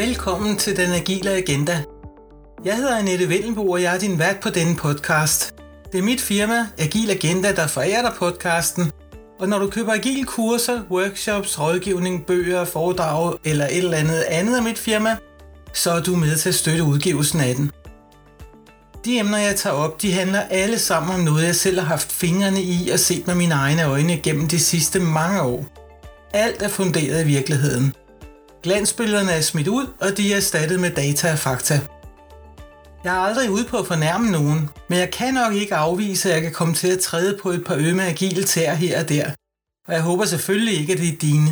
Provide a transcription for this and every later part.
Velkommen til Den Agile Agenda. Jeg hedder Annette Vellenbo, og jeg er din vært på denne podcast. Det er mit firma, Agil Agenda, der forærer dig podcasten. Og når du køber agile kurser, workshops, rådgivning, bøger, foredrag eller et eller andet andet af mit firma, så er du med til at støtte udgivelsen af den. De emner, jeg tager op, de handler alle sammen om noget, jeg selv har haft fingrene i og set med mine egne øjne gennem de sidste mange år. Alt er funderet i virkeligheden. Glansbillederne er smidt ud, og de er erstattet med data og fakta. Jeg er aldrig ude på at fornærme nogen, men jeg kan nok ikke afvise, at jeg kan komme til at træde på et par ømme agile tær her og der. Og jeg håber selvfølgelig ikke, at det er dine.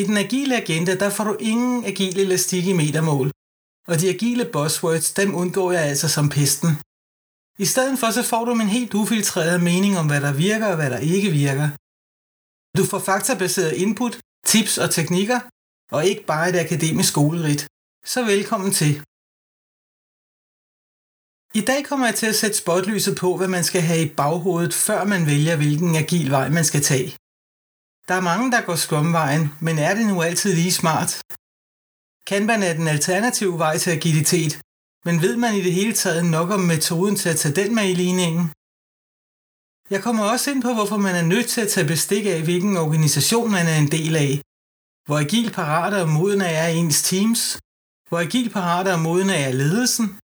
I den agile agenda, der får du ingen agil elastik i metermål. Og de agile buzzwords, dem undgår jeg altså som pesten. I stedet for så får du en helt ufiltreret mening om, hvad der virker og hvad der ikke virker. Du får faktabaseret input, tips og teknikker, og ikke bare et akademisk skolerit. Så velkommen til. I dag kommer jeg til at sætte spotlyset på, hvad man skal have i baghovedet, før man vælger, hvilken agil vej man skal tage. Der er mange, der går skrumvejen, men er det nu altid lige smart? Kanban er den alternative vej til agilitet, men ved man i det hele taget nok om metoden til at tage den med i ligningen? Jeg kommer også ind på, hvorfor man er nødt til at tage bestik af, hvilken organisation man er en del af. Hvor agil parate og modne er ens teams. Hvor agil parate og modne er ledelsen.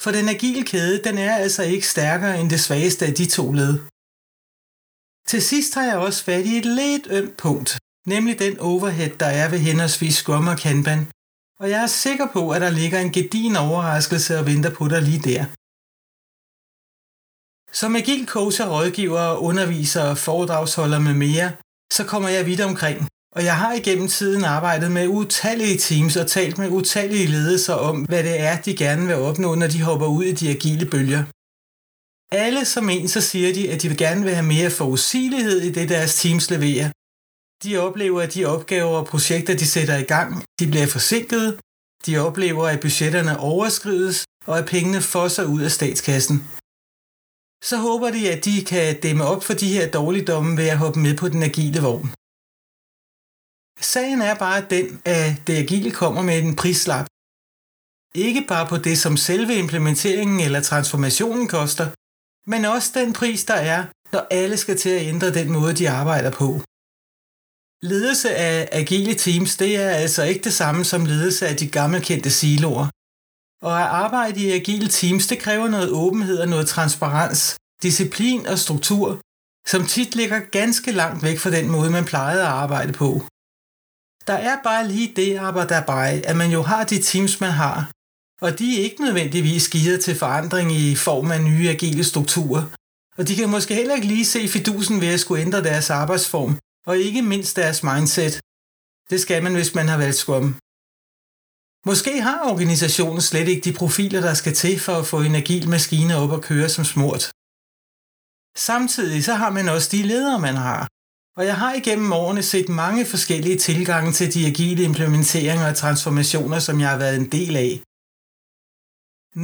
For den agile kæde, den er altså ikke stærkere end det svageste af de to led. Til sidst har jeg også fat i et lidt ømt punkt, nemlig den overhead, der er ved henholdsvis Scrum og Kanban. Og jeg er sikker på, at der ligger en gedin overraskelse og venter på dig lige der. Som agil coach og rådgiver, underviser, foredragsholder med mere, så kommer jeg vidt omkring. Og jeg har igennem tiden arbejdet med utallige teams og talt med utallige ledelser om, hvad det er, de gerne vil opnå, når de hopper ud i de agile bølger. Alle som en, så siger de, at de vil gerne vil have mere forudsigelighed i det, deres teams leverer. De oplever, at de opgaver og projekter, de sætter i gang, de bliver forsinket. De oplever, at budgetterne overskrides, og at pengene fosser ud af statskassen så håber de, at de kan dæmme op for de her dårligdomme ved at hoppe med på den agile vogn. Sagen er bare den, at det agile kommer med en prislap. Ikke bare på det, som selve implementeringen eller transformationen koster, men også den pris, der er, når alle skal til at ændre den måde, de arbejder på. Ledelse af agile teams, det er altså ikke det samme som ledelse af de gammelkendte siloer. Og at arbejde i agile teams, det kræver noget åbenhed og noget transparens, disciplin og struktur, som tit ligger ganske langt væk fra den måde, man plejede at arbejde på. Der er bare lige det arbejde dabei, at man jo har de teams, man har, og de er ikke nødvendigvis givet til forandring i form af nye agile strukturer, og de kan måske heller ikke lige se fidusen ved at skulle ændre deres arbejdsform, og ikke mindst deres mindset. Det skal man, hvis man har valgt Scrum. Måske har organisationen slet ikke de profiler, der skal til for at få en agil maskine op og køre som smurt. Samtidig så har man også de ledere, man har. Og jeg har igennem årene set mange forskellige tilgange til de agile implementeringer og transformationer, som jeg har været en del af.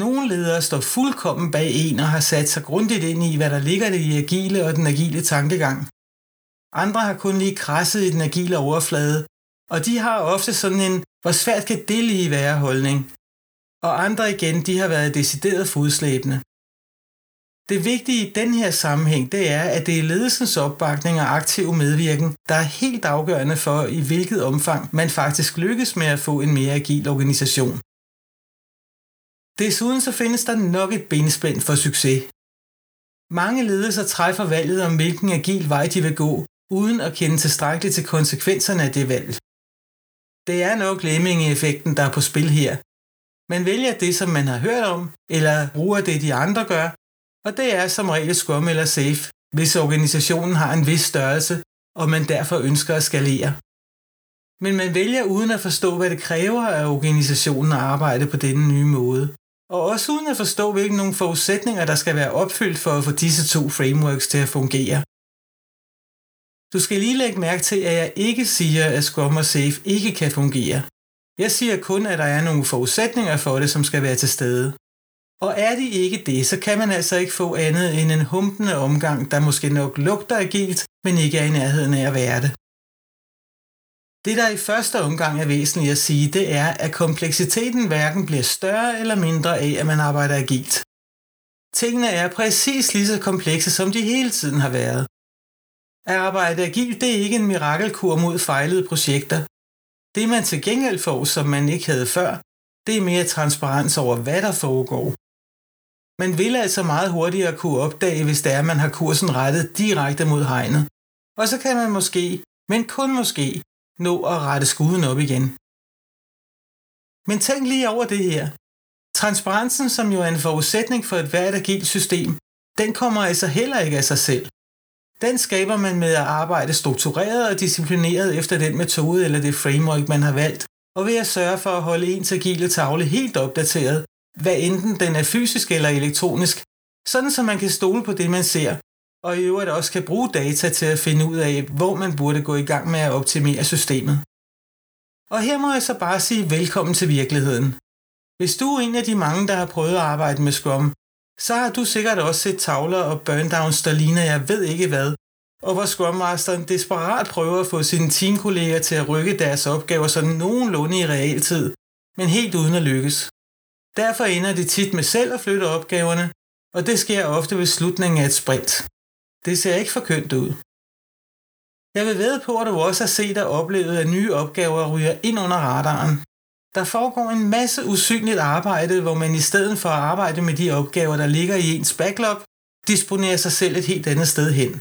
Nogle ledere står fuldkommen bag en og har sat sig grundigt ind i, hvad der ligger i de agile og den agile tankegang. Andre har kun lige krasset i den agile overflade, og de har ofte sådan en, hvor svært kan det lige være holdning. Og andre igen, de har været decideret fodslæbende. Det vigtige i den her sammenhæng, det er, at det er ledelsens opbakning og aktiv medvirken, der er helt afgørende for, i hvilket omfang man faktisk lykkes med at få en mere agil organisation. Desuden så findes der nok et benspænd for succes. Mange ledelser træffer valget om, hvilken agil vej de vil gå, uden at kende tilstrækkeligt til konsekvenserne af det valg. Det er nok lemming-effekten, der er på spil her. Man vælger det, som man har hørt om, eller bruger det, de andre gør, og det er som regel skum eller Safe, hvis organisationen har en vis størrelse, og man derfor ønsker at skalere. Men man vælger uden at forstå, hvad det kræver af organisationen at arbejde på denne nye måde. Og også uden at forstå, hvilke nogle forudsætninger, der skal være opfyldt for at få disse to frameworks til at fungere. Du skal lige lægge mærke til, at jeg ikke siger, at Scrum og Safe ikke kan fungere. Jeg siger kun, at der er nogle forudsætninger for det, som skal være til stede. Og er de ikke det, så kan man altså ikke få andet end en humpende omgang, der måske nok lugter agilt, men ikke er i nærheden af at være det. Det, der i første omgang er væsentligt at sige, det er, at kompleksiteten hverken bliver større eller mindre af, at man arbejder agilt. Tingene er præcis lige så komplekse, som de hele tiden har været. At arbejde agilt, det er ikke en mirakelkur mod fejlede projekter. Det man til gengæld får, som man ikke havde før, det er mere transparens over, hvad der foregår. Man vil altså meget hurtigere kunne opdage, hvis det er, man har kursen rettet direkte mod hegnet. Og så kan man måske, men kun måske, nå at rette skuden op igen. Men tænk lige over det her. Transparensen, som jo er en forudsætning for et hvert agilt system, den kommer altså heller ikke af sig selv. Den skaber man med at arbejde struktureret og disciplineret efter den metode eller det framework, man har valgt, og ved at sørge for at holde ens agile tavle helt opdateret, hvad enten den er fysisk eller elektronisk, sådan så man kan stole på det, man ser, og i øvrigt også kan bruge data til at finde ud af, hvor man burde gå i gang med at optimere systemet. Og her må jeg så bare sige velkommen til virkeligheden. Hvis du er en af de mange, der har prøvet at arbejde med Scrum, så har du sikkert også set tavler og burndowns, der ligner jeg ved ikke hvad, og hvor Scrum Masteren desperat prøver at få sine teamkolleger til at rykke deres opgaver sådan nogenlunde i realtid, men helt uden at lykkes. Derfor ender det tit med selv at flytte opgaverne, og det sker ofte ved slutningen af et sprint. Det ser ikke for kønt ud. Jeg vil ved på, at du også har set og oplevet, at nye opgaver ryger ind under radaren. Der foregår en masse usynligt arbejde, hvor man i stedet for at arbejde med de opgaver, der ligger i ens backlog, disponerer sig selv et helt andet sted hen.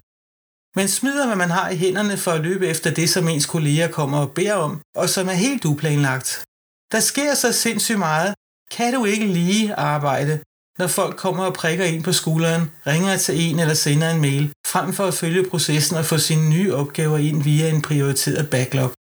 Man smider, hvad man har i hænderne for at løbe efter det, som ens kolleger kommer og beder om, og som er helt uplanlagt. Der sker så sindssygt meget. Kan du ikke lige arbejde, når folk kommer og prikker ind på skulderen, ringer til en eller sender en mail, frem for at følge processen og få sine nye opgaver ind via en prioriteret backlog.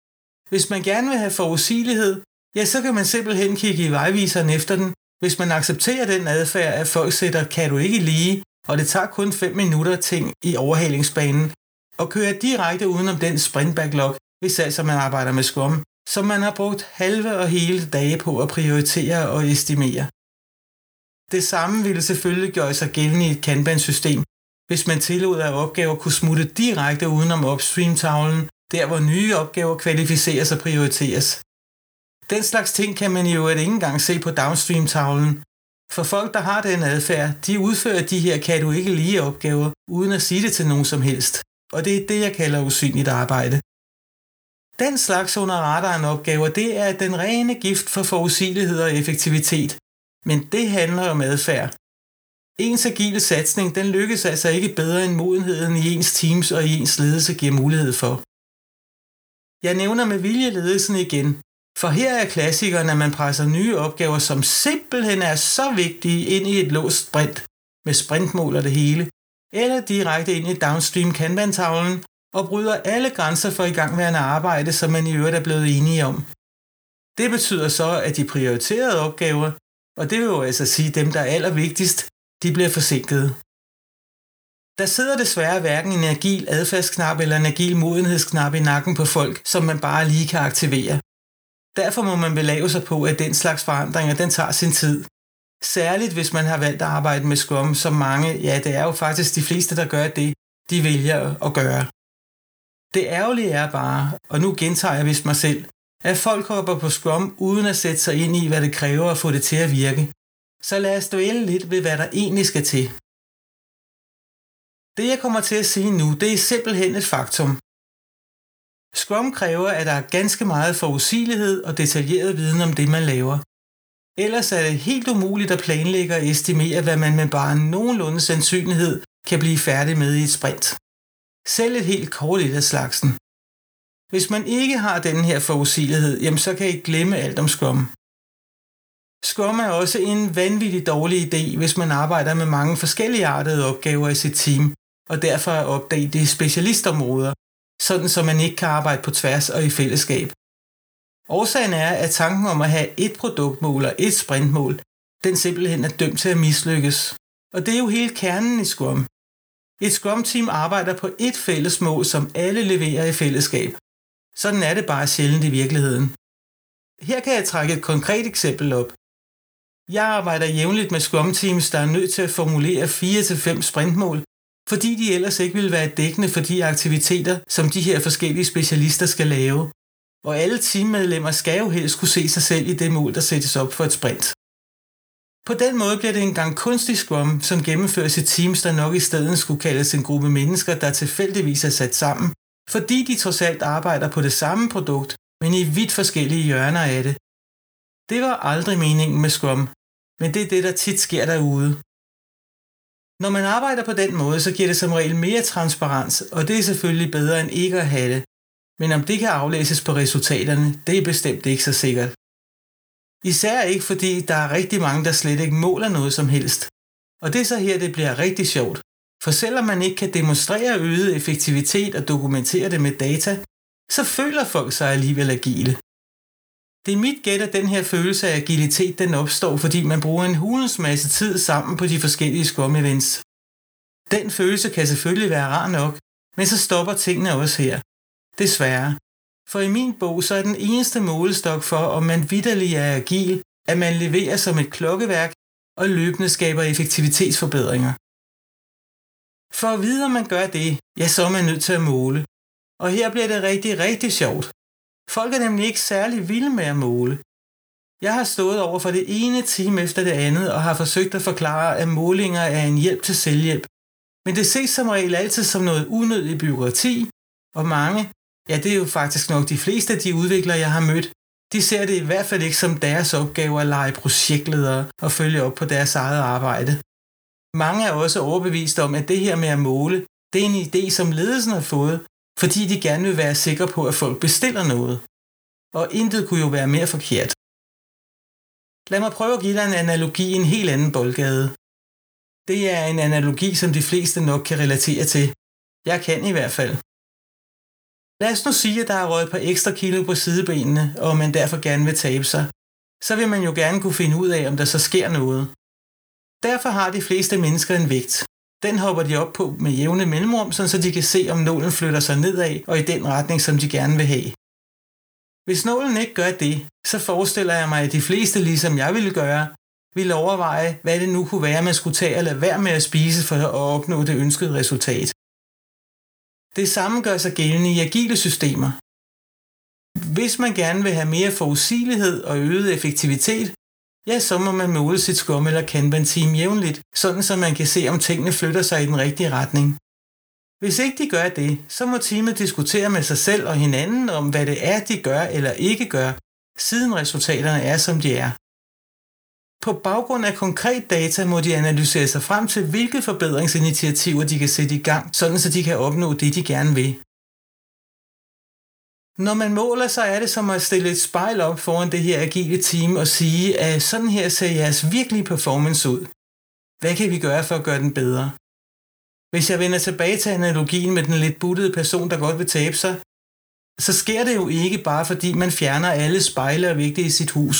Hvis man gerne vil have forudsigelighed, ja, så kan man simpelthen kigge i vejviseren efter den. Hvis man accepterer den adfærd, at folk sætter kan du ikke lige, og det tager kun 5 minutter ting i overhalingsbanen, og kører direkte udenom den sprint backlog, hvis altså man arbejder med Scrum, som man har brugt halve og hele dage på at prioritere og estimere. Det samme ville selvfølgelig gøre sig gældende i et Kanban-system, hvis man tillod, at opgaver kunne smutte direkte udenom upstream-tavlen, der hvor nye opgaver kvalificeres og prioriteres. Den slags ting kan man jo ikke engang se på downstream-tavlen, for folk, der har den adfærd, de udfører de her kan du ikke lige opgaver, uden at sige det til nogen som helst. Og det er det, jeg kalder usynligt arbejde. Den slags under radaren opgaver, det er den rene gift for forudsigelighed og effektivitet, men det handler om adfærd. Ens agile satsning, den lykkes altså ikke bedre end modenheden i ens teams og i ens ledelse giver mulighed for. Jeg nævner med vilje ledelsen igen, for her er klassikeren, at man presser nye opgaver, som simpelthen er så vigtige ind i et låst sprint, med sprintmål og det hele, eller direkte ind i downstream kanbantavlen og bryder alle grænser for igangværende arbejde, som man i øvrigt er blevet enige om. Det betyder så, at de prioriterede opgaver, og det vil jo altså sige dem, der er allervigtigst, de bliver forsinkede. Der sidder desværre hverken en agil adfærdsknap eller en agil modenhedsknap i nakken på folk, som man bare lige kan aktivere. Derfor må man belave sig på, at den slags forandringer, den tager sin tid. Særligt hvis man har valgt at arbejde med Scrum, som mange, ja det er jo faktisk de fleste, der gør det, de vælger at gøre. Det ærgerlige er bare, og nu gentager jeg vist mig selv, at folk hopper på Scrum uden at sætte sig ind i, hvad det kræver at få det til at virke. Så lad os dvæle lidt ved, hvad der egentlig skal til. Det jeg kommer til at sige nu, det er simpelthen et faktum. Scrum kræver, at der er ganske meget forudsigelighed og detaljeret viden om det, man laver. Ellers er det helt umuligt at planlægge og estimere, hvad man med bare nogenlunde sandsynlighed kan blive færdig med i et sprint. Selv et helt kort et af slagsen. Hvis man ikke har den her forudsigelighed, jamen så kan I glemme alt om Scrum. Scrum er også en vanvittig dårlig idé, hvis man arbejder med mange forskellige artede opgaver i sit team, og derfor er opdaget i specialistområder, sådan så man ikke kan arbejde på tværs og i fællesskab. Årsagen er, at tanken om at have et produktmål og et sprintmål, den simpelthen er dømt til at mislykkes. Og det er jo hele kernen i Scrum. Et Scrum-team arbejder på et fælles mål, som alle leverer i fællesskab. Sådan er det bare sjældent i virkeligheden. Her kan jeg trække et konkret eksempel op. Jeg arbejder jævnligt med Scrum-teams, der er nødt til at formulere 4-5 sprintmål, fordi de ellers ikke ville være dækkende for de aktiviteter, som de her forskellige specialister skal lave. og alle teammedlemmer skal jo helst kunne se sig selv i det mål, der sættes op for et sprint. På den måde bliver det en gang kunstig scrum, som gennemføres i teams, der nok i stedet skulle kaldes en gruppe mennesker, der tilfældigvis er sat sammen, fordi de trods alt arbejder på det samme produkt, men i vidt forskellige hjørner af det. Det var aldrig meningen med scrum, men det er det, der tit sker derude. Når man arbejder på den måde, så giver det som regel mere transparens, og det er selvfølgelig bedre end ikke at have det. Men om det kan aflæses på resultaterne, det er bestemt ikke så sikkert. Især ikke fordi der er rigtig mange, der slet ikke måler noget som helst. Og det er så her, det bliver rigtig sjovt. For selvom man ikke kan demonstrere øget effektivitet og dokumentere det med data, så føler folk sig alligevel agile. Det er mit gæt, at den her følelse af agilitet den opstår, fordi man bruger en hulens masse tid sammen på de forskellige Scrum events. Den følelse kan selvfølgelig være rar nok, men så stopper tingene også her. Desværre. For i min bog så er den eneste målestok for, om man vidderlig er agil, at man leverer som et klokkeværk og løbende skaber effektivitetsforbedringer. For at vide, om man gør det, ja, så er man nødt til at måle. Og her bliver det rigtig, rigtig sjovt. Folk er nemlig ikke særlig vilde med at måle. Jeg har stået over for det ene time efter det andet og har forsøgt at forklare, at målinger er en hjælp til selvhjælp. Men det ses som regel altid som noget unødigt byråkrati, og mange, ja det er jo faktisk nok de fleste af de udviklere, jeg har mødt, de ser det i hvert fald ikke som deres opgave at lege projektledere og følge op på deres eget arbejde. Mange er også overbevist om, at det her med at måle, det er en idé, som ledelsen har fået, fordi de gerne vil være sikre på, at folk bestiller noget. Og intet kunne jo være mere forkert. Lad mig prøve at give dig en analogi i en helt anden boldgade. Det er en analogi, som de fleste nok kan relatere til. Jeg kan i hvert fald. Lad os nu sige, at der er røget et par ekstra kilo på sidebenene, og man derfor gerne vil tabe sig. Så vil man jo gerne kunne finde ud af, om der så sker noget. Derfor har de fleste mennesker en vægt, den hopper de op på med jævne mellemrum, så de kan se, om nålen flytter sig nedad og i den retning, som de gerne vil have. Hvis nålen ikke gør det, så forestiller jeg mig, at de fleste, ligesom jeg ville gøre, ville overveje, hvad det nu kunne være, man skulle tage eller være med at spise for at opnå det ønskede resultat. Det samme gør sig gældende i agile systemer. Hvis man gerne vil have mere forudsigelighed og øget effektivitet, ja, så må man måle sit skum eller Kanban-team jævnligt, sådan så man kan se, om tingene flytter sig i den rigtige retning. Hvis ikke de gør det, så må teamet diskutere med sig selv og hinanden om, hvad det er, de gør eller ikke gør, siden resultaterne er, som de er. På baggrund af konkret data må de analysere sig frem til, hvilke forbedringsinitiativer de kan sætte i gang, sådan så de kan opnå det, de gerne vil. Når man måler, så er det som at stille et spejl op foran det her agile team og sige, at sådan her ser jeres virkelige performance ud. Hvad kan vi gøre for at gøre den bedre? Hvis jeg vender tilbage til analogien med den lidt buttede person, der godt vil tabe sig, så sker det jo ikke bare fordi man fjerner alle spejle og vægte i sit hus.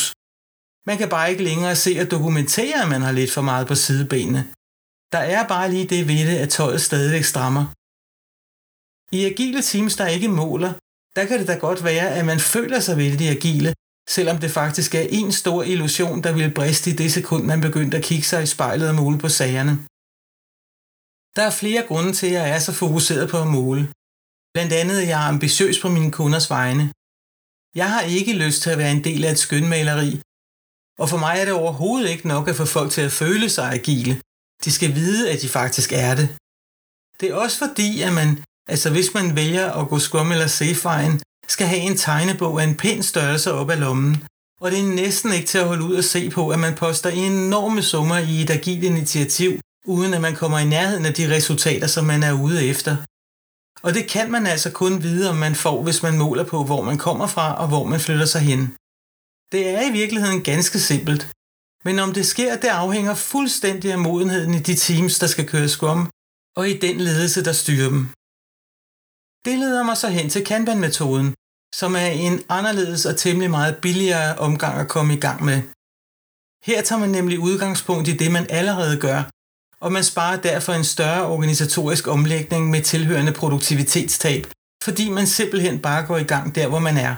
Man kan bare ikke længere se og dokumentere, at man har lidt for meget på sidebenene. Der er bare lige det ved det, at tøjet stadigvæk strammer. I agile teams, der ikke måler, der kan det da godt være, at man føler sig vældig agile, selvom det faktisk er en stor illusion, der vil briste i det sekund, man begyndte at kigge sig i spejlet og måle på sagerne. Der er flere grunde til, at jeg er så fokuseret på at måle. Blandt andet, at jeg er ambitiøs på mine kunders vegne. Jeg har ikke lyst til at være en del af et skønmaleri, og for mig er det overhovedet ikke nok at få folk til at føle sig agile. De skal vide, at de faktisk er det. Det er også fordi, at man Altså hvis man vælger at gå skum eller safevejen, skal have en tegnebog af en pæn størrelse op ad lommen. Og det er næsten ikke til at holde ud og se på, at man poster enorme summer i et agilt initiativ, uden at man kommer i nærheden af de resultater, som man er ude efter. Og det kan man altså kun vide, om man får, hvis man måler på, hvor man kommer fra og hvor man flytter sig hen. Det er i virkeligheden ganske simpelt. Men om det sker, det afhænger fuldstændig af modenheden i de teams, der skal køre skum, og i den ledelse, der styrer dem. Det leder mig så hen til Kanban-metoden, som er en anderledes og temmelig meget billigere omgang at komme i gang med. Her tager man nemlig udgangspunkt i det, man allerede gør, og man sparer derfor en større organisatorisk omlægning med tilhørende produktivitetstab, fordi man simpelthen bare går i gang der, hvor man er.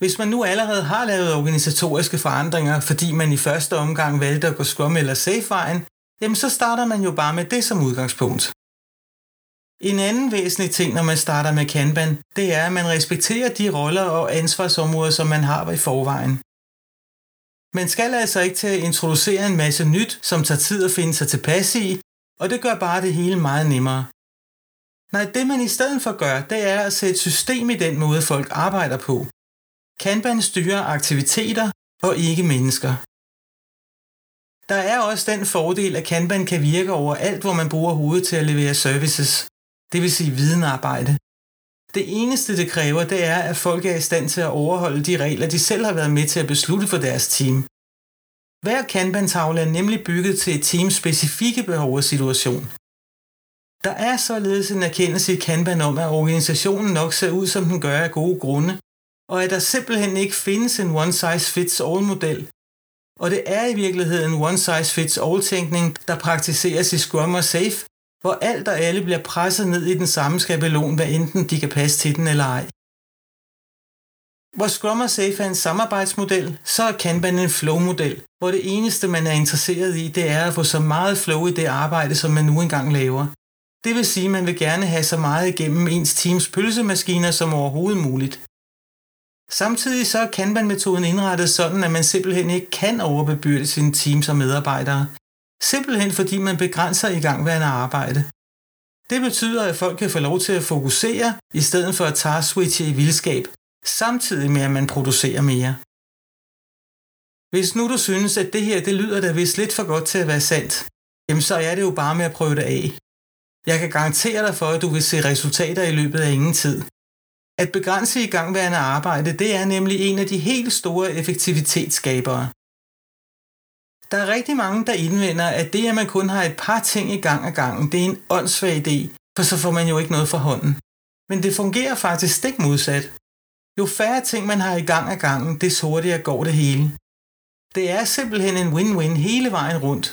Hvis man nu allerede har lavet organisatoriske forandringer, fordi man i første omgang valgte at gå Scrum eller Safe-vejen, jamen så starter man jo bare med det som udgangspunkt. En anden væsentlig ting, når man starter med Kanban, det er, at man respekterer de roller og ansvarsområder, som man har i forvejen. Man skal altså ikke til at introducere en masse nyt, som tager tid at finde sig tilpas i, og det gør bare det hele meget nemmere. Nej, det man i stedet for gør, det er at sætte system i den måde, folk arbejder på. Kanban styrer aktiviteter og ikke mennesker. Der er også den fordel, at Kanban kan virke over alt, hvor man bruger hovedet til at levere services, det vil sige videnarbejde. Det eneste, det kræver, det er, at folk er i stand til at overholde de regler, de selv har været med til at beslutte for deres team. Hver Kanban-tavle er nemlig bygget til et teams specifikke behov og situation. Der er således en erkendelse i Kanban om, at organisationen nok ser ud, som den gør af gode grunde, og at der simpelthen ikke findes en one-size-fits-all-model. Og det er i virkeligheden one-size-fits-all-tænkning, der praktiseres i Scrum og Safe, hvor alt og alle bliver presset ned i den samme skabelon, hvad enten de kan passe til den eller ej. Hvor Scrum og Safe er en samarbejdsmodel, så er Kanban en flow-model, hvor det eneste, man er interesseret i, det er at få så meget flow i det arbejde, som man nu engang laver. Det vil sige, at man vil gerne have så meget igennem ens teams pølsemaskiner som overhovedet muligt. Samtidig så er Kanban-metoden indrettet sådan, at man simpelthen ikke kan overbebyrde sine teams og medarbejdere. Simpelthen fordi man begrænser i gangværende arbejde. Det betyder, at folk kan få lov til at fokusere, i stedet for at tage switche i vildskab, samtidig med at man producerer mere. Hvis nu du synes, at det her det lyder da vist lidt for godt til at være sandt, jamen så er det jo bare med at prøve det af. Jeg kan garantere dig for, at du vil se resultater i løbet af ingen tid. At begrænse i gangværende arbejde, det er nemlig en af de helt store effektivitetsskabere. Der er rigtig mange, der indvender, at det, at man kun har et par ting i gang ad gangen, det er en åndssvag idé, for så får man jo ikke noget for hånden. Men det fungerer faktisk stik modsat. Jo færre ting man har i gang ad gangen, des hurtigere går det hele. Det er simpelthen en win-win hele vejen rundt.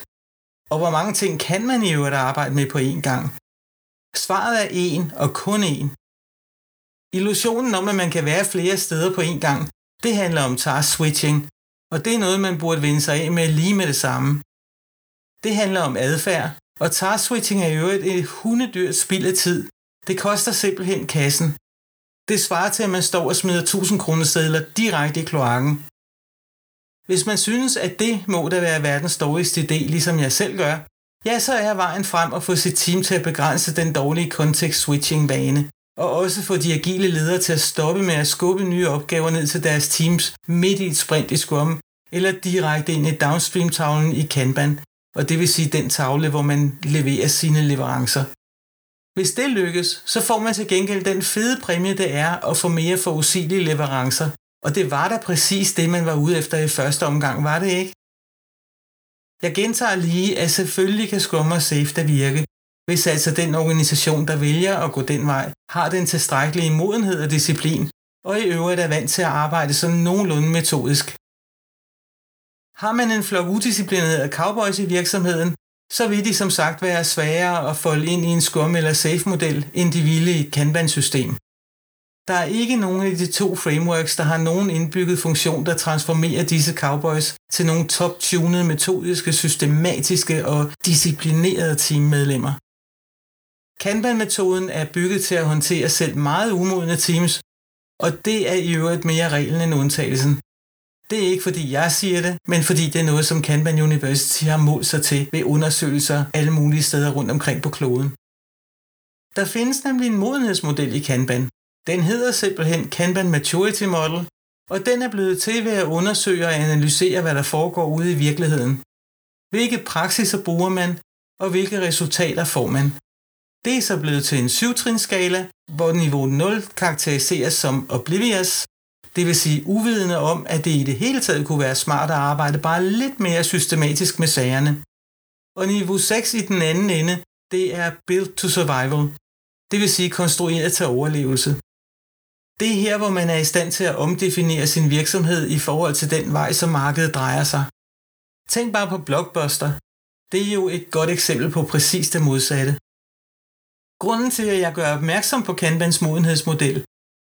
Og hvor mange ting kan man i øvrigt arbejde med på én gang? Svaret er én og kun én. Illusionen om, at man kan være flere steder på én gang, det handler om task switching, og det er noget, man burde vende sig af med lige med det samme. Det handler om adfærd, og task switching er i øvrigt et hundedyrt spild af tid. Det koster simpelthen kassen. Det svarer til, at man står og smider 1000 kronesedler direkte i kloakken. Hvis man synes, at det må da være verdens dårligste idé, ligesom jeg selv gør, ja, så er vejen frem at få sit team til at begrænse den dårlige context-switching-vane, og også få de agile ledere til at stoppe med at skubbe nye opgaver ned til deres teams midt i et sprint i Scrum, eller direkte ind i downstream-tavlen i Kanban, og det vil sige den tavle, hvor man leverer sine leverancer. Hvis det lykkes, så får man til gengæld den fede præmie, det er at få mere forudsigelige leverancer. Og det var da præcis det, man var ude efter i første omgang, var det ikke? Jeg gentager lige, at selvfølgelig kan Scrum og Safe da virke, hvis altså den organisation, der vælger at gå den vej, har den tilstrækkelige modenhed og disciplin, og i øvrigt er vant til at arbejde sådan nogenlunde metodisk. Har man en flok udisciplinerede cowboys i virksomheden, så vil de som sagt være sværere at folde ind i en Scrum eller Safe-model, end de ville i et Kanban-system. Der er ikke nogen af de to frameworks, der har nogen indbygget funktion, der transformerer disse cowboys til nogle top-tunede, metodiske, systematiske og disciplinerede teammedlemmer. Kanban-metoden er bygget til at håndtere selv meget umodne teams, og det er i øvrigt mere reglen end undtagelsen. Det er ikke fordi jeg siger det, men fordi det er noget, som Kanban University har målt sig til ved undersøgelser alle mulige steder rundt omkring på kloden. Der findes nemlig en modenhedsmodel i Kanban, den hedder simpelthen Kanban Maturity Model, og den er blevet til ved at undersøge og analysere, hvad der foregår ude i virkeligheden. Hvilke praksiser bruger man, og hvilke resultater får man. Det er så blevet til en syvtrinskala, hvor niveau 0 karakteriseres som oblivious, det vil sige uvidende om, at det i det hele taget kunne være smart at arbejde bare lidt mere systematisk med sagerne. Og niveau 6 i den anden ende, det er built to survival, det vil sige konstrueret til overlevelse. Det er her, hvor man er i stand til at omdefinere sin virksomhed i forhold til den vej, som markedet drejer sig. Tænk bare på Blockbuster. Det er jo et godt eksempel på præcis det modsatte. Grunden til, at jeg gør opmærksom på Kanbans modenhedsmodel,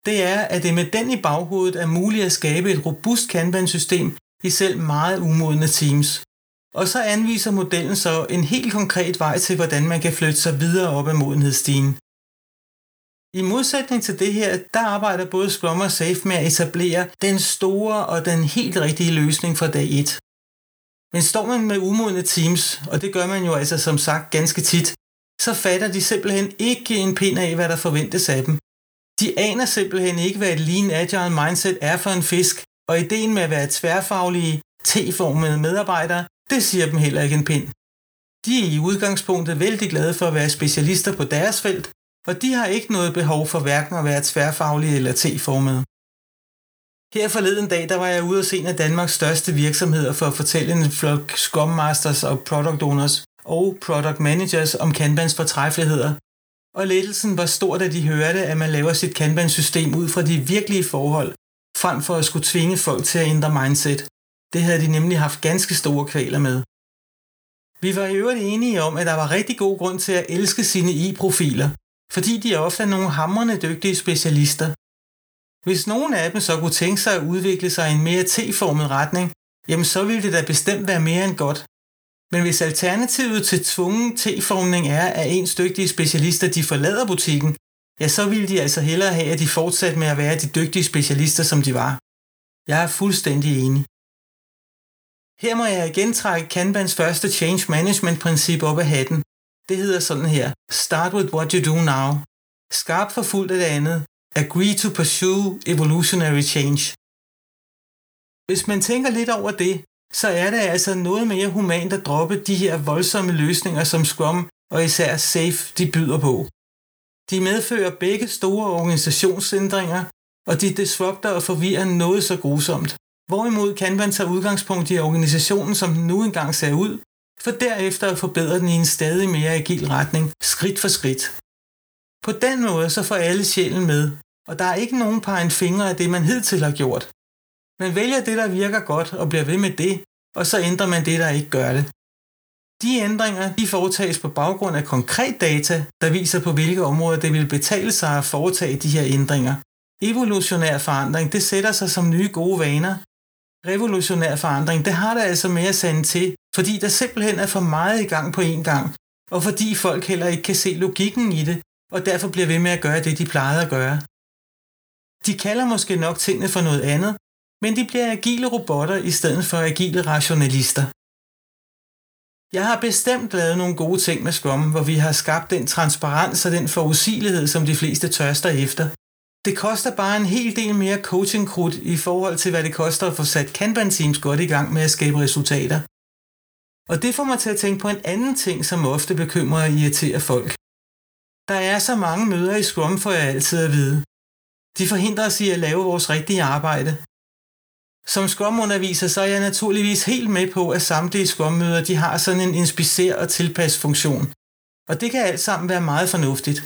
det er, at det med den i baghovedet er muligt at skabe et robust Kanban-system i selv meget umodne teams. Og så anviser modellen så en helt konkret vej til, hvordan man kan flytte sig videre op ad modenhedsstigen. I modsætning til det her, der arbejder både Scrum og Safe med at etablere den store og den helt rigtige løsning fra dag 1. Men står man med umodne teams, og det gør man jo altså som sagt ganske tit, så fatter de simpelthen ikke en pind af, hvad der forventes af dem. De aner simpelthen ikke, hvad et lean agile mindset er for en fisk, og ideen med at være tværfaglige, T-formede medarbejdere, det siger dem heller ikke en pind. De er i udgangspunktet vældig glade for at være specialister på deres felt, og de har ikke noget behov for hverken at være tværfaglige eller T-formede. Her forleden dag, der var jeg ude og se en af Danmarks største virksomheder for at fortælle en flok Scrum Masters og Product Owners og Product Managers om Kanbans fortræffeligheder. Og lettelsen var stor, da de hørte, at man laver sit Kanban-system ud fra de virkelige forhold, frem for at skulle tvinge folk til at ændre mindset. Det havde de nemlig haft ganske store kvaler med. Vi var i øvrigt enige om, at der var rigtig god grund til at elske sine i-profiler, fordi de er ofte nogle hamrende dygtige specialister. Hvis nogen af dem så kunne tænke sig at udvikle sig i en mere T-formet retning, jamen så ville det da bestemt være mere end godt. Men hvis alternativet til tvungen T-formning er, at ens dygtige specialister de forlader butikken, ja, så ville de altså hellere have, at de fortsatte med at være de dygtige specialister, som de var. Jeg er fuldstændig enig. Her må jeg igen trække Kanbans første change management princip op af hatten. Det hedder sådan her. Start with what you do now. Skarp for fuldt af det andet. Agree to pursue evolutionary change. Hvis man tænker lidt over det, så er det altså noget mere humant at droppe de her voldsomme løsninger, som Scrum og især Safe de byder på. De medfører begge store organisationsændringer, og de disrupter og forvirrer noget så grusomt. Hvorimod Kanban tager udgangspunkt i organisationen, som den nu engang ser ud, for derefter at forbedre den i en stadig mere agil retning, skridt for skridt. På den måde så får alle sjælen med, og der er ikke nogen par en fingre af det, man hidtil har gjort. Man vælger det, der virker godt, og bliver ved med det, og så ændrer man det, der ikke gør det. De ændringer de foretages på baggrund af konkret data, der viser på hvilke områder det vil betale sig at foretage de her ændringer. Evolutionær forandring det sætter sig som nye gode vaner, revolutionær forandring, det har der altså mere at sande til, fordi der simpelthen er for meget i gang på én gang, og fordi folk heller ikke kan se logikken i det, og derfor bliver ved med at gøre det, de plejede at gøre. De kalder måske nok tingene for noget andet, men de bliver agile robotter i stedet for agile rationalister. Jeg har bestemt lavet nogle gode ting med Scrum, hvor vi har skabt den transparens og den forudsigelighed, som de fleste tørster efter – det koster bare en hel del mere coaching i forhold til, hvad det koster at få sat Kanban-teams godt i gang med at skabe resultater. Og det får mig til at tænke på en anden ting, som ofte bekymrer og irriterer folk. Der er så mange møder i Scrum, for jeg altid at vide. De forhindrer os i at lave vores rigtige arbejde. Som Scrum-underviser så er jeg naturligvis helt med på, at samtlige Scrum-møder de har sådan en inspicer- og tilpas funktion. Og det kan alt sammen være meget fornuftigt.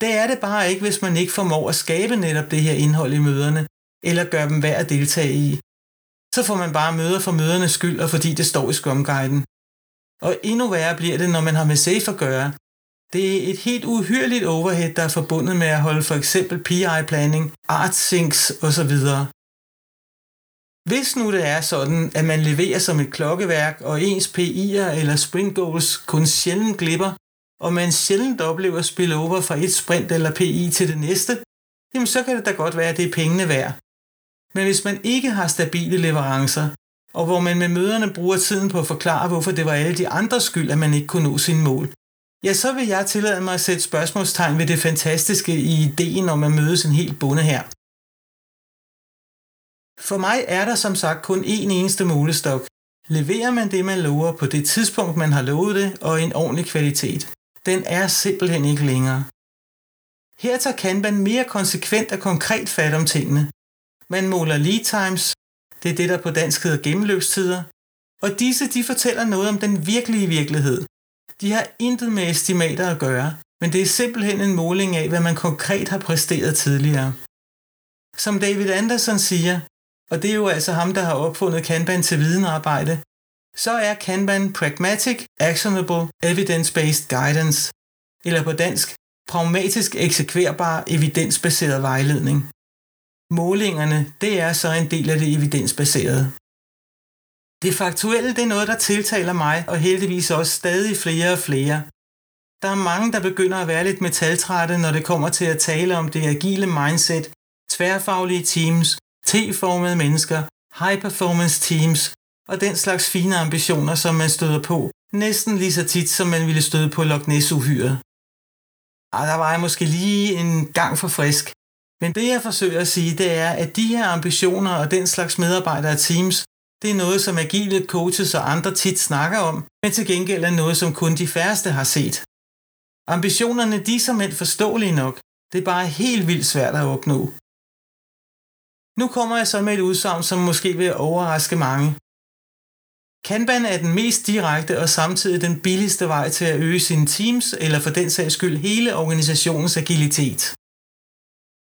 Det er det bare ikke, hvis man ikke formår at skabe netop det her indhold i møderne, eller gøre dem værd at deltage i. Så får man bare møder for mødernes skyld, og fordi det står i Scrum-guiden. Og endnu værre bliver det, når man har med safe at gøre. Det er et helt uhyrligt overhead, der er forbundet med at holde for eksempel PI-planning, art syncs osv. Hvis nu det er sådan, at man leverer som et klokkeværk, og ens PI'er eller sprint goals kun sjældent glipper, og man sjældent oplever spille over fra et sprint eller PI til det næste, jamen så kan det da godt være, at det er pengene værd. Men hvis man ikke har stabile leverancer, og hvor man med møderne bruger tiden på at forklare, hvorfor det var alle de andres skyld, at man ikke kunne nå sine mål, ja, så vil jeg tillade mig at sætte spørgsmålstegn ved det fantastiske i ideen om at mødes en helt bonde her. For mig er der som sagt kun én eneste målestok. Leverer man det, man lover på det tidspunkt, man har lovet det, og i en ordentlig kvalitet den er simpelthen ikke længere. Her tager Kanban mere konsekvent og konkret fat om tingene. Man måler lead times, det er det, der på dansk hedder gennemløbstider, og disse de fortæller noget om den virkelige virkelighed. De har intet med estimater at gøre, men det er simpelthen en måling af, hvad man konkret har præsteret tidligere. Som David Anderson siger, og det er jo altså ham, der har opfundet Kanban til videnarbejde, så er Kanban Pragmatic Actionable Evidence-Based Guidance, eller på dansk, pragmatisk eksekverbar evidensbaseret vejledning. Målingerne, det er så en del af det evidensbaserede. Det faktuelle det er noget, der tiltaler mig, og heldigvis også stadig flere og flere. Der er mange, der begynder at være lidt metaltrætte, når det kommer til at tale om det agile mindset, tværfaglige teams, T-formede mennesker, high performance teams og den slags fine ambitioner, som man støder på, næsten lige så tit, som man ville støde på Loch Ness-uhyret. Og der var jeg måske lige en gang for frisk. Men det jeg forsøger at sige, det er, at de her ambitioner og den slags medarbejdere og teams, det er noget, som agile coaches og andre tit snakker om, men til gengæld er noget, som kun de færreste har set. Ambitionerne de er som forståelige nok. Det er bare helt vildt svært at opnå. Nu kommer jeg så med et udsagn, som måske vil overraske mange. Kanban er den mest direkte og samtidig den billigste vej til at øge sine teams, eller for den sags skyld hele organisationens agilitet.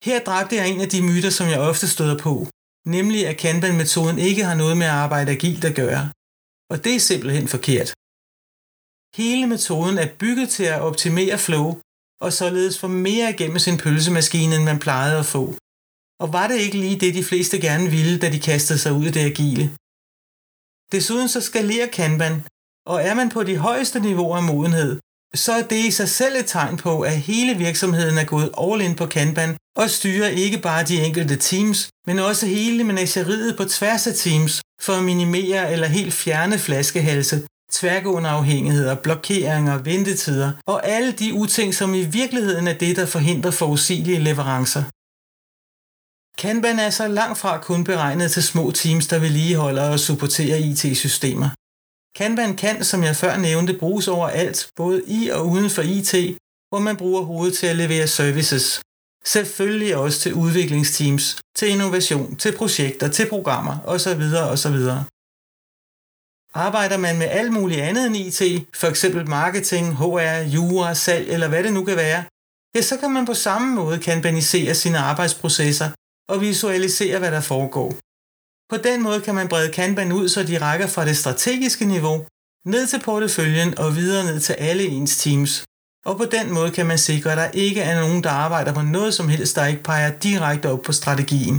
Her dræbte jeg en af de myter, som jeg ofte støder på, nemlig at Kanban-metoden ikke har noget med at arbejde agilt at gøre. Og det er simpelthen forkert. Hele metoden er bygget til at optimere flow, og således få mere igennem sin pølsemaskine, end man plejede at få. Og var det ikke lige det, de fleste gerne ville, da de kastede sig ud i det agile? Desuden så skalerer Kanban, og er man på de højeste niveauer af modenhed, så er det i sig selv et tegn på, at hele virksomheden er gået all in på Kanban og styrer ikke bare de enkelte teams, men også hele menageriet på tværs af teams for at minimere eller helt fjerne flaskehalse, tværgående afhængigheder, blokeringer, ventetider og alle de uting, som i virkeligheden er det, der forhindrer forudsigelige leverancer. Kanban er så langt fra kun beregnet til små teams, der vedligeholder og supporterer IT-systemer. Kanban kan, som jeg før nævnte, bruges overalt, både i og uden for IT, hvor man bruger hovedet til at levere services. Selvfølgelig også til udviklingsteams, til innovation, til projekter, til programmer osv. osv. Arbejder man med alt muligt andet end IT, f.eks. marketing, HR, jura, salg eller hvad det nu kan være, ja, så kan man på samme måde kanbanisere sine arbejdsprocesser og visualisere, hvad der foregår. På den måde kan man brede Kanban ud, så de rækker fra det strategiske niveau ned til porteføljen og videre ned til alle ens teams. Og på den måde kan man sikre, at der ikke er nogen, der arbejder på noget som helst, der ikke peger direkte op på strategien.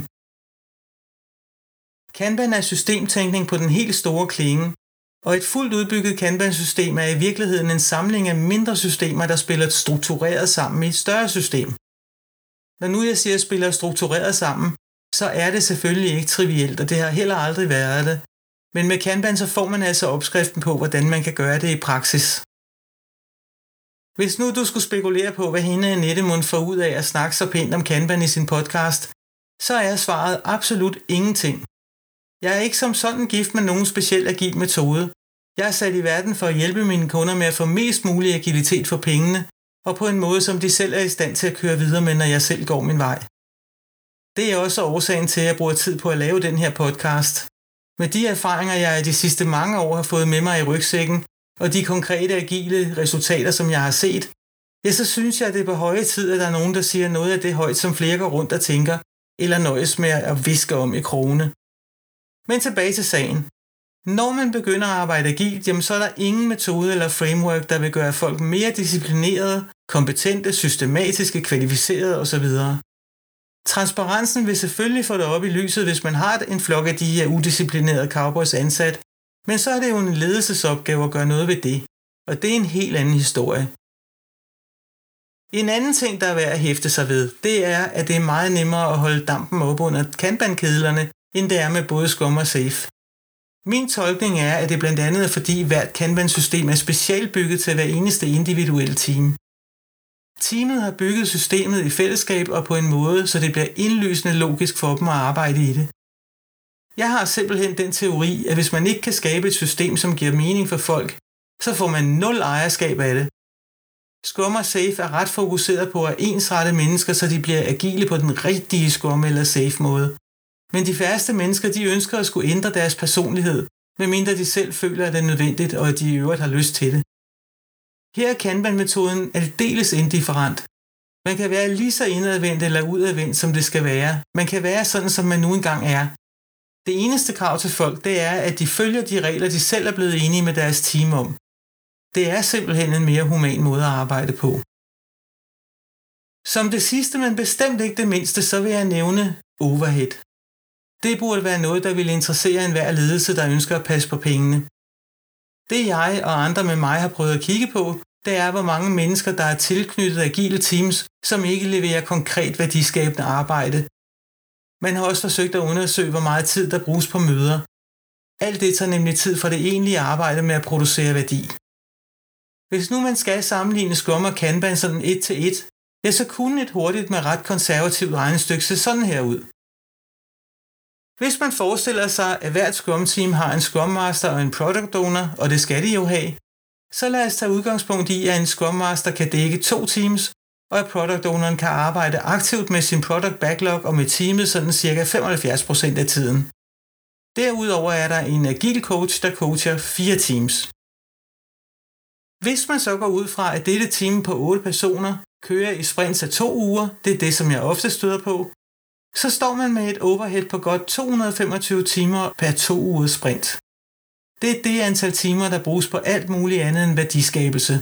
Kanban er systemtænkning på den helt store klinge, og et fuldt udbygget Kanban-system er i virkeligheden en samling af mindre systemer, der spiller struktureret sammen i et større system. Når nu jeg siger, at spiller struktureret sammen, så er det selvfølgelig ikke trivielt, og det har heller aldrig været det. Men med Kanban så får man altså opskriften på, hvordan man kan gøre det i praksis. Hvis nu du skulle spekulere på, hvad hende Annette Mund får ud af at snakke så pænt om Kanban i sin podcast, så er svaret absolut ingenting. Jeg er ikke som sådan gift med nogen speciel agil metode. Jeg er sat i verden for at hjælpe mine kunder med at få mest mulig agilitet for pengene, og på en måde, som de selv er i stand til at køre videre med, når jeg selv går min vej. Det er også årsagen til, at jeg bruger tid på at lave den her podcast. Med de erfaringer, jeg i de sidste mange år har fået med mig i rygsækken, og de konkrete agile resultater, som jeg har set, ja, så synes jeg, at det er på høje tid, at der er nogen, der siger noget af det højt, som flere går rundt og tænker, eller nøjes med at viske om i krone. Men tilbage til sagen. Når man begynder at arbejde agilt, jamen så er der ingen metode eller framework, der vil gøre folk mere disciplinerede, kompetente, systematiske, kvalificerede osv. Transparensen vil selvfølgelig få det op i lyset, hvis man har en flok af de her udisciplinerede cowboys ansat, men så er det jo en ledelsesopgave at gøre noget ved det, og det er en helt anden historie. En anden ting, der er værd at hæfte sig ved, det er, at det er meget nemmere at holde dampen op under kanbankedlerne, end det er med både skum og safe. Min tolkning er, at det blandt andet er fordi hvert Kanban-system er specialbygget til hver eneste individuelle team. Teamet har bygget systemet i fællesskab og på en måde, så det bliver indlysende logisk for dem at arbejde i det. Jeg har simpelthen den teori, at hvis man ikke kan skabe et system, som giver mening for folk, så får man nul ejerskab af det. Scrum og Safe er ret fokuseret på at ensrette mennesker, så de bliver agile på den rigtige Scrum eller Safe måde. Men de færreste mennesker, de ønsker at skulle ændre deres personlighed, medmindre de selv føler, at det er nødvendigt, og at de i øvrigt har lyst til det. Her er Kanban-metoden aldeles indifferent. Man kan være lige så indadvendt eller udadvendt, som det skal være. Man kan være sådan, som man nu engang er. Det eneste krav til folk, det er, at de følger de regler, de selv er blevet enige med deres team om. Det er simpelthen en mere human måde at arbejde på. Som det sidste, men bestemt ikke det mindste, så vil jeg nævne overhead. Det burde være noget, der vil interessere enhver ledelse, der ønsker at passe på pengene. Det jeg og andre med mig har prøvet at kigge på, det er, hvor mange mennesker, der er tilknyttet agile teams, som ikke leverer konkret værdiskabende arbejde. Man har også forsøgt at undersøge, hvor meget tid der bruges på møder. Alt det tager nemlig tid for det egentlige arbejde med at producere værdi. Hvis nu man skal sammenligne Scrum og Kanban sådan et til et, ja, så kunne et hurtigt med ret konservativt regnestykke se sådan her ud. Hvis man forestiller sig, at hvert Scrum Team har en Scrum Master og en Product Owner, og det skal de jo have, så lad os tage udgangspunkt i, at en Scrum Master kan dække to teams, og at Product Owneren kan arbejde aktivt med sin Product Backlog og med teamet sådan cirka 75% af tiden. Derudover er der en agil coach, der coacher fire teams. Hvis man så går ud fra, at dette team på 8 personer kører i sprints af to uger, det er det, som jeg ofte støder på, så står man med et overhead på godt 225 timer per to ugers sprint. Det er det antal timer, der bruges på alt muligt andet end værdiskabelse.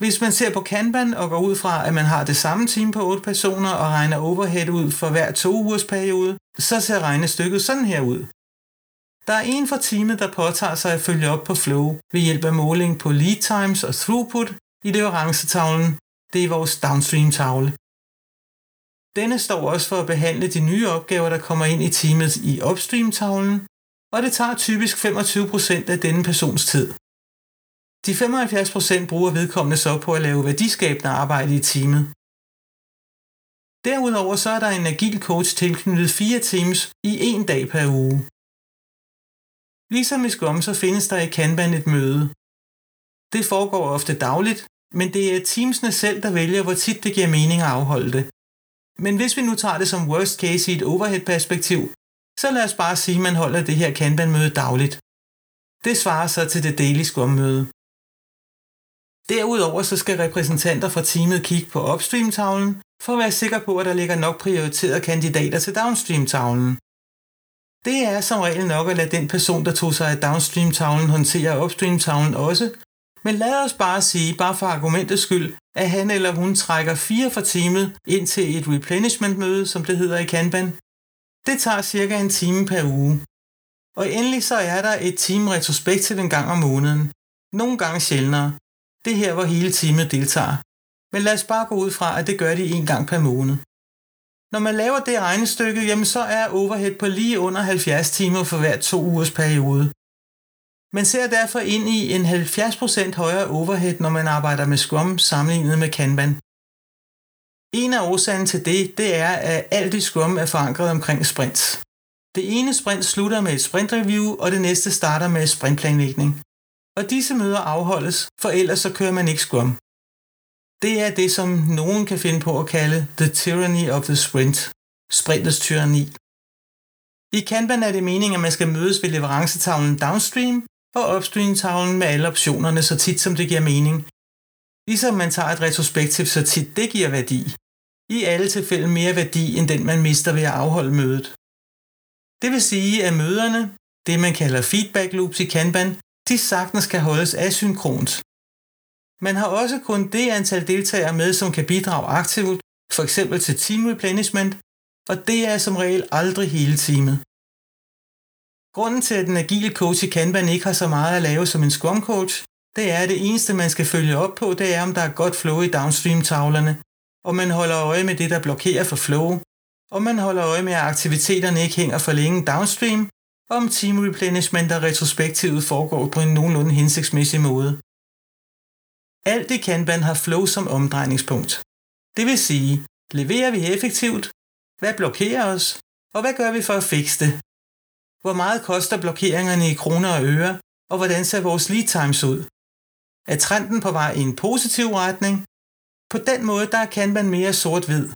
Hvis man ser på Kanban og går ud fra, at man har det samme team på 8 personer og regner overhead ud for hver to ugers periode, så ser regnestykket sådan her ud. Der er en fra teamet, der påtager sig at følge op på flow ved hjælp af måling på lead times og throughput i leverancestavlen. Det er vores downstream tavle. Denne står også for at behandle de nye opgaver, der kommer ind i teamet i upstream-tavlen, og det tager typisk 25% af denne persons tid. De 75% bruger vedkommende så på at lave værdiskabende arbejde i teamet. Derudover så er der en agil coach tilknyttet fire teams i en dag per uge. Ligesom i Scrum, så findes der i Kanban et møde. Det foregår ofte dagligt, men det er teamsene selv, der vælger, hvor tit det giver mening at afholde det. Men hvis vi nu tager det som worst case i et overhead-perspektiv, så lad os bare sige, at man holder det her Kanban-møde dagligt. Det svarer så til det daily Scrum-møde. Derudover så skal repræsentanter fra teamet kigge på upstream-tavlen, for at være sikker på, at der ligger nok prioriterede kandidater til downstream-tavlen. Det er som regel nok at lade den person, der tog sig af downstream-tavlen, håndtere upstream-tavlen også, men lad os bare sige, bare for argumentets skyld, at han eller hun trækker fire fra teamet ind til et replenishment-møde, som det hedder i Kanban. Det tager cirka en time per uge. Og endelig så er der et team retrospektiv en gang om måneden. Nogle gange sjældnere. Det her, hvor hele teamet deltager. Men lad os bare gå ud fra, at det gør de en gang per måned. Når man laver det regnestykke, jamen så er overhead på lige under 70 timer for hver to ugers periode. Man ser derfor ind i en 70% højere overhead, når man arbejder med Scrum sammenlignet med Kanban. En af årsagen til det, det er, at alt i Scrum er forankret omkring sprints. Det ene sprint slutter med et sprintreview, og det næste starter med sprintplanlægning. Og disse møder afholdes, for ellers så kører man ikke Scrum. Det er det, som nogen kan finde på at kalde The Tyranny of the Sprint, sprintets tyranni. I Kanban er det meningen, at man skal mødes ved leverancetavlen downstream, og upstream-tavlen med alle optionerne så tit som det giver mening. Ligesom man tager et retrospektiv så tit det giver værdi. I alle tilfælde mere værdi end den man mister ved at afholde mødet. Det vil sige, at møderne, det man kalder feedback loops i Kanban, de sagtens kan holdes asynkront. Man har også kun det antal deltagere med, som kan bidrage aktivt, for eksempel til team replenishment, og det er som regel aldrig hele teamet. Grunden til, at den agile coach i Kanban ikke har så meget at lave som en Scrum coach, det er, at det eneste, man skal følge op på, det er, om der er godt flow i downstream-tavlerne, og man holder øje med det, der blokerer for flow, og man holder øje med, at aktiviteterne ikke hænger for længe downstream, og om team replenishment og retrospektivet foregår på en nogenlunde hensigtsmæssig måde. Alt i Kanban har flow som omdrejningspunkt. Det vil sige, leverer vi effektivt? Hvad blokerer os? Og hvad gør vi for at fikse det? Hvor meget koster blokeringerne i kroner og øre, og hvordan ser vores lead times ud? Er trenden på vej i en positiv retning? På den måde der kan man mere sort-hvid.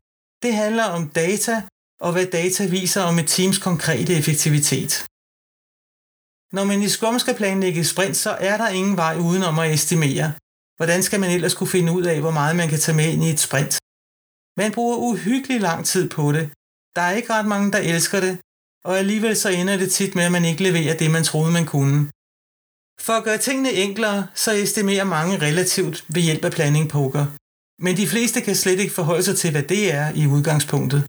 Det handler om data, og hvad data viser om et teams konkrete effektivitet. Når man i Scrum skal planlægge sprint, så er der ingen vej udenom at estimere. Hvordan skal man ellers kunne finde ud af, hvor meget man kan tage med ind i et sprint? Man bruger uhyggelig lang tid på det. Der er ikke ret mange, der elsker det, og alligevel så ender det tit med, at man ikke leverer det, man troede, man kunne. For at gøre tingene enklere, så estimerer mange relativt ved hjælp af planning poker. Men de fleste kan slet ikke forholde sig til, hvad det er i udgangspunktet.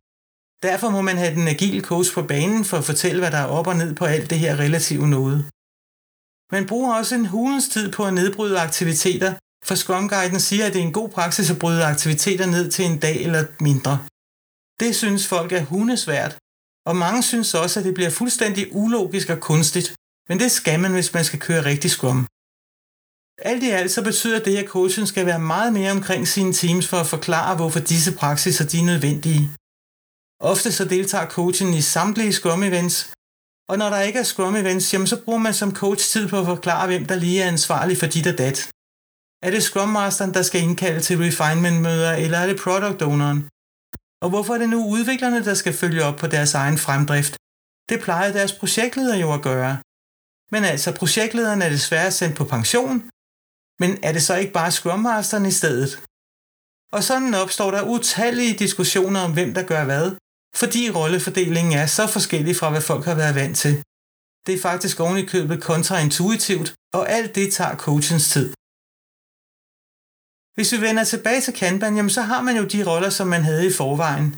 Derfor må man have den agile coach på banen for at fortælle, hvad der er op og ned på alt det her relative noget. Man bruger også en hulens tid på at nedbryde aktiviteter, for Scrum Guiden siger, at det er en god praksis at bryde aktiviteter ned til en dag eller mindre. Det synes folk er hundesvært, og mange synes også, at det bliver fuldstændig ulogisk og kunstigt, men det skal man, hvis man skal køre rigtig Scrum. Alt i alt så betyder det, at coachen skal være meget mere omkring sine teams for at forklare, hvorfor disse praksiser de er nødvendige. Ofte så deltager coachen i samtlige Scrum-events, og når der ikke er Scrum-events, jamen så bruger man som coach tid på at forklare, hvem der lige er ansvarlig for dit og dat. Er det Scrum Masteren, der skal indkalde til refinement-møder, eller er det Product Owneren? Og hvorfor er det nu udviklerne, der skal følge op på deres egen fremdrift? Det plejer deres projektleder jo at gøre. Men altså, projektlederen er desværre sendt på pension, men er det så ikke bare Scrum Masteren i stedet? Og sådan opstår der utallige diskussioner om, hvem der gør hvad, fordi rollefordelingen er så forskellig fra, hvad folk har været vant til. Det er faktisk oven i købet kontraintuitivt, og alt det tager coachens tid. Hvis vi vender tilbage til Kanban, jamen så har man jo de roller, som man havde i forvejen.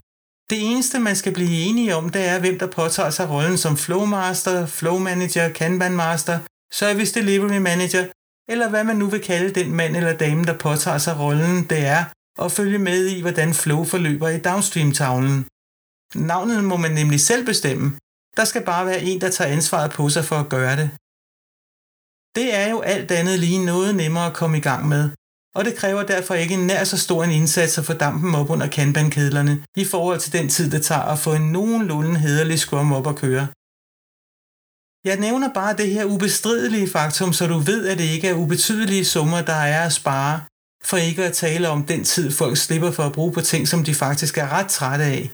Det eneste, man skal blive enige om, det er, hvem der påtager sig rollen som Flowmaster, Flow Manager, Kanban Master, Service Delivery Manager, eller hvad man nu vil kalde den mand eller dame, der påtager sig rollen, det er at følge med i, hvordan flow forløber i downstream-tavlen. Navnet må man nemlig selv bestemme. Der skal bare være en, der tager ansvaret på sig for at gøre det. Det er jo alt andet lige noget nemmere at komme i gang med, og det kræver derfor ikke en nær så stor en indsats at få dampen op under kanbankedlerne i forhold til den tid, det tager at få en nogenlunde hederlig scrum op at køre. Jeg nævner bare det her ubestridelige faktum, så du ved, at det ikke er ubetydelige summer, der er at spare, for ikke at tale om den tid, folk slipper for at bruge på ting, som de faktisk er ret trætte af.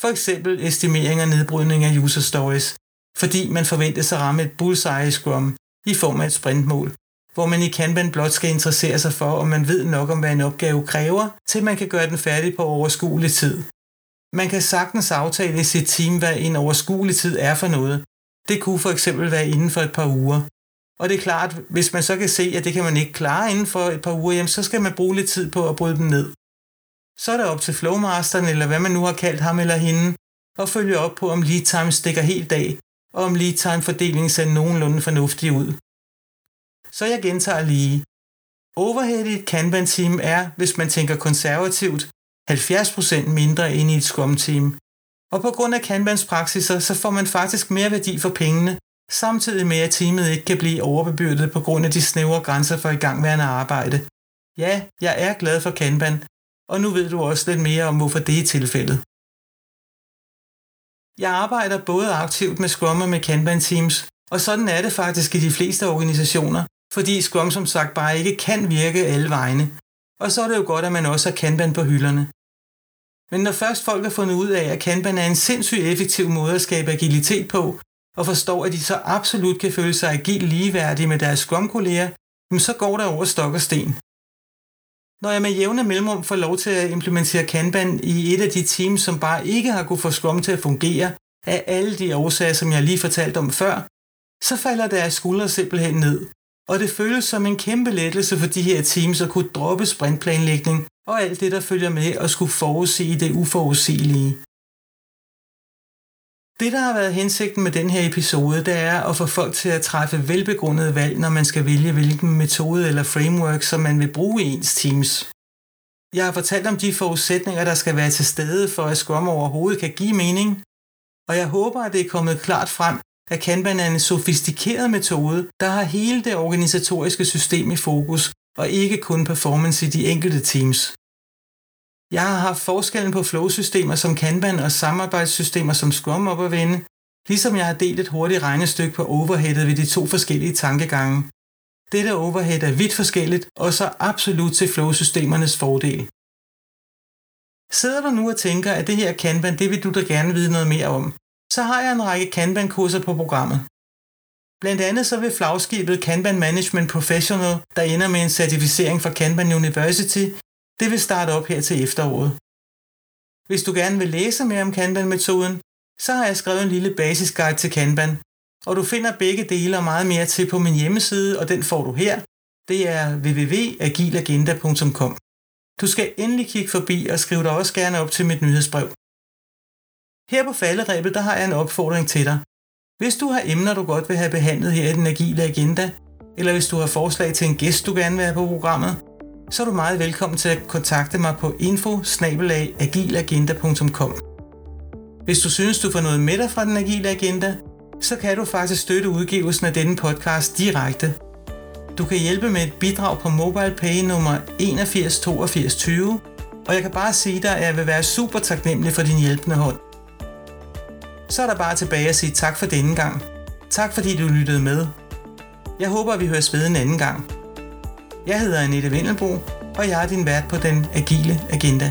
For eksempel estimering og nedbrydning af user stories, fordi man forventes at ramme et bullseye scrum i form af et sprintmål, hvor man i Kanban blot skal interessere sig for, om man ved nok om, hvad en opgave kræver, til man kan gøre den færdig på overskuelig tid. Man kan sagtens aftale i sit team, hvad en overskuelig tid er for noget. Det kunne for eksempel være inden for et par uger. Og det er klart, hvis man så kan se, at det kan man ikke klare inden for et par uger, jamen, så skal man bruge lidt tid på at bryde dem ned. Så er det op til Flowmasteren, eller hvad man nu har kaldt ham eller hende, at følge op på, om lead time stikker helt af, og om lead time fordelingen ser nogenlunde fornuftig ud. Så jeg gentager lige. Overhead i et Kanban-team er, hvis man tænker konservativt, 70% mindre end i et Scrum-team. Og på grund af Kanbans praksiser, så får man faktisk mere værdi for pengene, samtidig med at teamet ikke kan blive overbebyrdet på grund af de snævre grænser for igangværende arbejde. Ja, jeg er glad for Kanban, og nu ved du også lidt mere om, hvorfor det er tilfældet. Jeg arbejder både aktivt med Scrum og med Kanban Teams, og sådan er det faktisk i de fleste organisationer, fordi Scrum som sagt bare ikke kan virke alle vegne. Og så er det jo godt, at man også har Kanban på hylderne. Men når først folk har fundet ud af, at Kanban er en sindssygt effektiv måde at skabe agilitet på, og forstår, at de så absolut kan føle sig agil ligeværdige med deres Scrum-kolleger, så går der over stok og sten. Når jeg med jævne mellemrum får lov til at implementere Kanban i et af de teams, som bare ikke har kunnet få Scrum til at fungere, af alle de årsager, som jeg lige fortalte om før, så falder deres skuldre simpelthen ned. Og det føles som en kæmpe lettelse for de her teams at kunne droppe sprintplanlægning og alt det, der følger med at skulle forudse det uforudsigelige. Det, der har været hensigten med den her episode, det er at få folk til at træffe velbegrundede valg, når man skal vælge, hvilken metode eller framework, som man vil bruge i ens teams. Jeg har fortalt om de forudsætninger, der skal være til stede for, at Scrum overhovedet kan give mening, og jeg håber, at det er kommet klart frem, at Kanban er en sofistikeret metode, der har hele det organisatoriske system i fokus, og ikke kun performance i de enkelte teams. Jeg har haft forskellen på flowsystemer som Kanban og samarbejdssystemer som Scrum op at vende, ligesom jeg har delt et hurtigt regnestykke på overheadet ved de to forskellige tankegange. Dette overhead er vidt forskelligt, og så absolut til flowsystemernes fordel. Sidder du nu og tænker, at det her Kanban, det vil du da gerne vide noget mere om, så har jeg en række Kanban-kurser på programmet. Blandt andet så vil flagskibet Kanban Management Professional, der ender med en certificering fra Kanban University, det vil starte op her til efteråret. Hvis du gerne vil læse mere om Kanban-metoden, så har jeg skrevet en lille basisguide til Kanban, og du finder begge dele og meget mere til på min hjemmeside, og den får du her. Det er www.agilagenda.com. Du skal endelig kigge forbi og skriv dig også gerne op til mit nyhedsbrev. Her på falderæbet, der har jeg en opfordring til dig. Hvis du har emner, du godt vil have behandlet her i den agile agenda, eller hvis du har forslag til en gæst, du gerne vil have på programmet, så er du meget velkommen til at kontakte mig på info Hvis du synes, du får noget med dig fra den agile agenda, så kan du faktisk støtte udgivelsen af denne podcast direkte. Du kan hjælpe med et bidrag på MobilePay nummer 818220, og jeg kan bare sige dig, at jeg vil være super taknemmelig for din hjælpende hånd. Så er der bare tilbage at sige tak for denne gang. Tak fordi du lyttede med. Jeg håber, at vi høres ved en anden gang. Jeg hedder Annette Vindelbo, og jeg er din vært på den agile agenda.